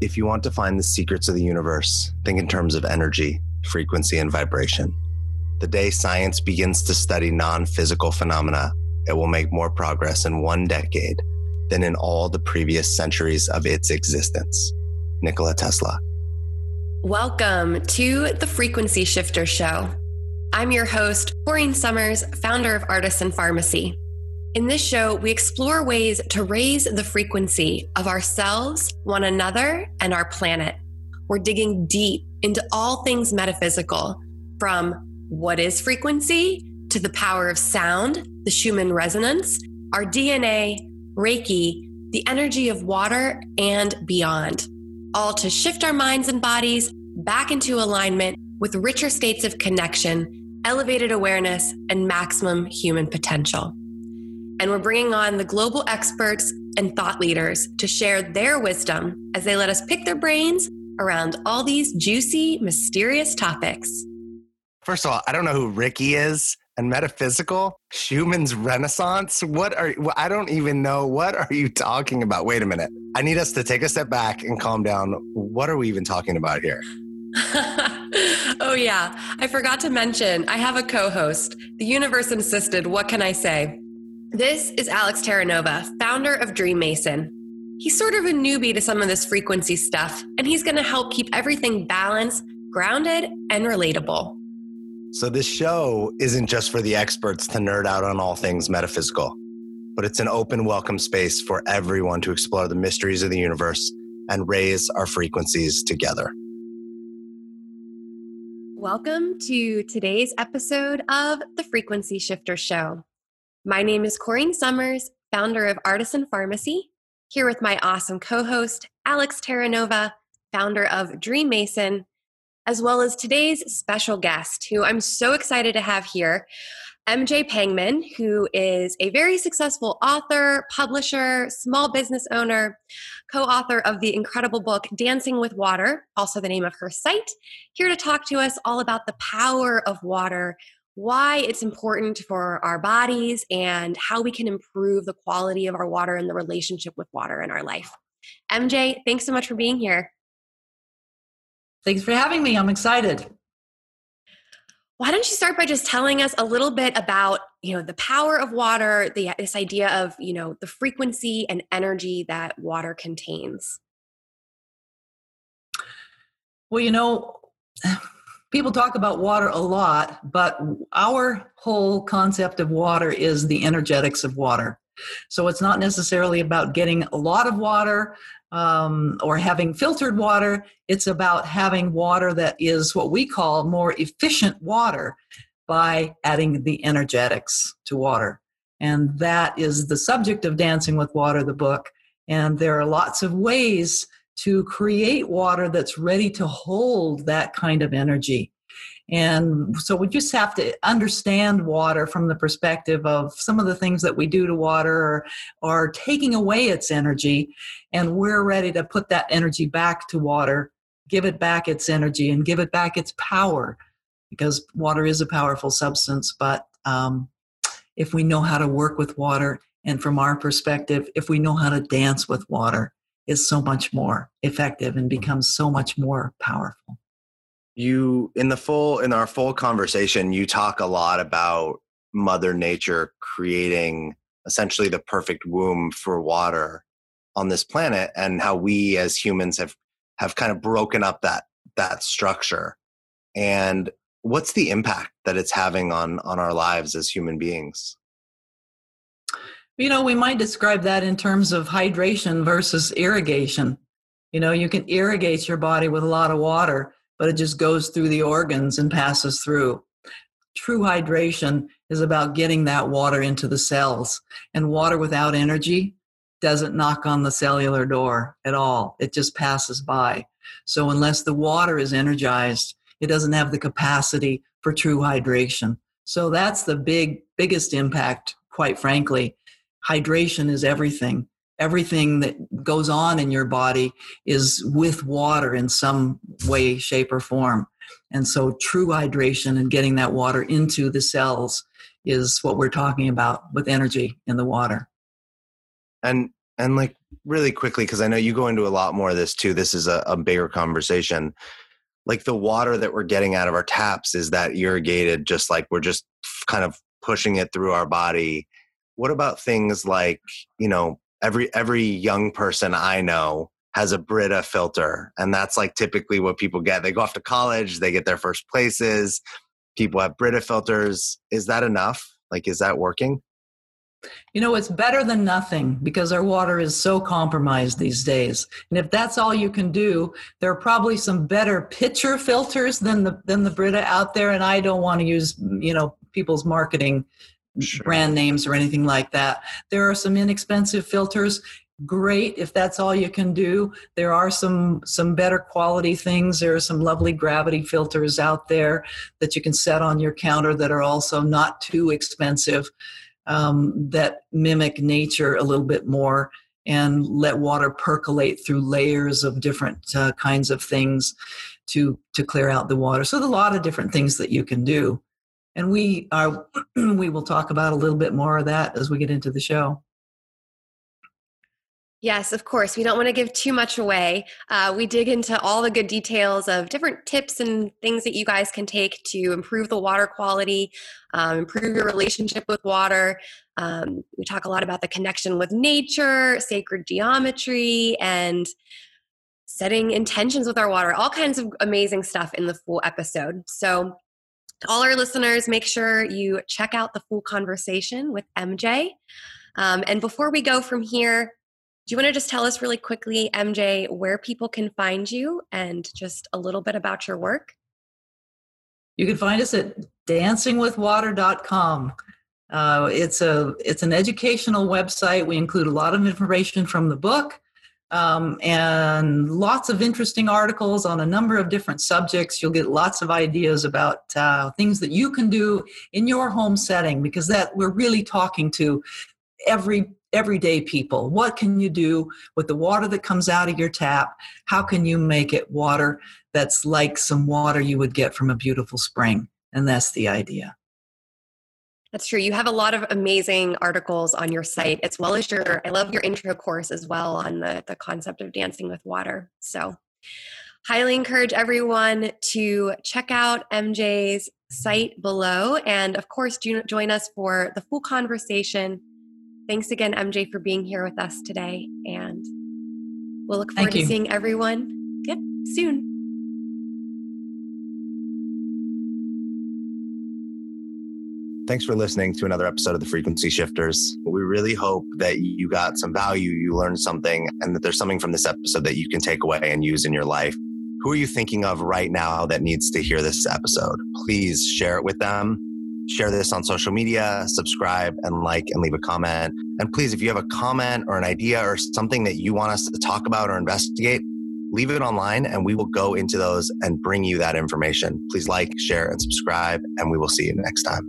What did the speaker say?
If you want to find the secrets of the universe, think in terms of energy, frequency, and vibration. The day science begins to study non physical phenomena, it will make more progress in one decade than in all the previous centuries of its existence. Nikola Tesla. Welcome to the Frequency Shifter Show. I'm your host, Corene Summers, founder of Artisan Farmacy. In this show, we explore ways to raise the frequency of ourselves, one another, and our planet. We're digging deep into all things metaphysical, from what is frequency to the power of sound, the Schumann resonance, our DNA, Reiki, the energy of water, and beyond. All to shift our minds and bodies back into alignment with richer states of connection, elevated awareness, and maximum human potential. And we're bringing on the global experts and thought leaders to share their wisdom as they let us pick their brains around all these juicy, mysterious topics. First of all, I don't know who Ricky is and metaphysical Schumann's Renaissance. What are I don't even know. What are you talking about? Wait a minute. I need us to take a step back and calm down. What are we even talking about here? oh, yeah. I forgot to mention, I have a co host. The universe insisted. What can I say? This is Alex Terranova, founder of DreamMason. He's sort of a newbie to some of this frequency stuff, and he's going to help keep everything balanced, grounded, and relatable. So, this show isn't just for the experts to nerd out on all things metaphysical, but it's an open, welcome space for everyone to explore the mysteries of the universe and raise our frequencies together. Welcome to today's episode of the Frequency Shifter Show. My name is Corene Summers, founder of Artisan Farmacy, here with my awesome co host, Alex Terranova, founder of DreamMason, as well as today's special guest, who I'm so excited to have here, MJ Pangman, who is a very successful author, publisher, small business owner, co author of the incredible book Dancing with Water, also the name of her site, here to talk to us all about the power of water why it's important for our bodies and how we can improve the quality of our water and the relationship with water in our life. MJ, thanks so much for being here. Thanks for having me. I'm excited. Why don't you start by just telling us a little bit about, you know, the power of water, the this idea of, you know, the frequency and energy that water contains? Well, you know, people talk about water a lot, but our whole concept of water is the energetics of water. So it's not necessarily about getting a lot of water um, or having filtered water. It's about having water that is what we call more efficient water by adding the energetics to water. And that is the subject of Dancing with Water, the book. And there are lots of ways to create water that's ready to hold that kind of energy. And so we just have to understand water from the perspective of some of the things that we do to water or taking away its energy. And we're ready to put that energy back to water, give it back its energy, and give it back its power because water is a powerful substance. But um, if we know how to work with water, and from our perspective, if we know how to dance with water, is so much more effective and mm-hmm. becomes so much more powerful. You in the full in our full conversation you talk a lot about mother nature creating essentially the perfect womb for water on this planet and how we as humans have have kind of broken up that that structure. And what's the impact that it's having on on our lives as human beings you know, we might describe that in terms of hydration versus irrigation. You know, you can irrigate your body with a lot of water, but it just goes through the organs and passes through. True hydration is about getting that water into the cells. And water without energy doesn't knock on the cellular door at all, it just passes by. So, unless the water is energized, it doesn't have the capacity for true hydration. So, that's the big, biggest impact, quite frankly, hydration is everything. Everything that goes on in your body is with water in some way, shape, or form. And so, true hydration and getting that water into the cells is what we're talking about with energy in the water. And And like really quickly, because I know you go into a lot more of this too. This is a, a bigger conversation. Like the water that we're getting out of our taps is that irrigated, just like we're just kind of pushing it through our body. What about things like, you know, every every young person I know has a Brita filter, and that's like typically what people get. They go off to college, they get their first places. People have Brita filters. Is that enough? Like, is that working? You know, it's better than nothing because our water is so compromised these days. And if that's all you can do, there are probably some better pitcher filters than the than the Brita out there. And I don't want to use, you know, people's marketing sure. brand names or anything like that. There are some inexpensive filters great if that's all you can do there are some some better quality things there are some lovely gravity filters out there that you can set on your counter that are also not too expensive um, that mimic nature a little bit more and let water percolate through layers of different uh, kinds of things to to clear out the water. So there's a lot of different things that you can do, and we are we will talk about a little bit more of that as we get into the show. Yes, of course. We don't want to give too much away. Uh, we dig into all the good details of different tips and things that you guys can take to improve the water quality, um, improve your relationship with water. Um, we talk a lot about the connection with nature, sacred geometry, and setting intentions with our water, all kinds of amazing stuff in the full episode. So, all our listeners, make sure you check out the full conversation with MJ. Um, and before we go from here, do you want to just tell us really quickly, MJ, where people can find you and just a little bit about your work? You can find us at dancingwithwater.com. Uh, it's a it's an educational website. We include a lot of information from the book um, and lots of interesting articles on a number of different subjects. You'll get lots of ideas about uh, things that you can do in your home setting because that we're really talking to every everyday people. What can you do with the water that comes out of your tap? How can you make it water that's like some water you would get from a beautiful spring? And that's the idea. That's true. You have a lot of amazing articles on your site, as well as your, I love your intro course as well on the, the concept of dancing with water. So, highly encourage everyone to check out MJ's site below. And of course, do join us for the full conversation Thanks again, MJ, for being here with us today. And we'll look forward to seeing everyone yep, soon. Thanks for listening to another episode of the Frequency Shifters. We really hope that you got some value, you learned something, and that there's something from this episode that you can take away and use in your life. Who are you thinking of right now that needs to hear this episode? Please share it with them share this on social media, subscribe and like and leave a comment. And please, if you have a comment or an idea or something that you want us to talk about or investigate, leave it online and we will go into those and bring you that information. Please like, share, and subscribe, and we will see you next time.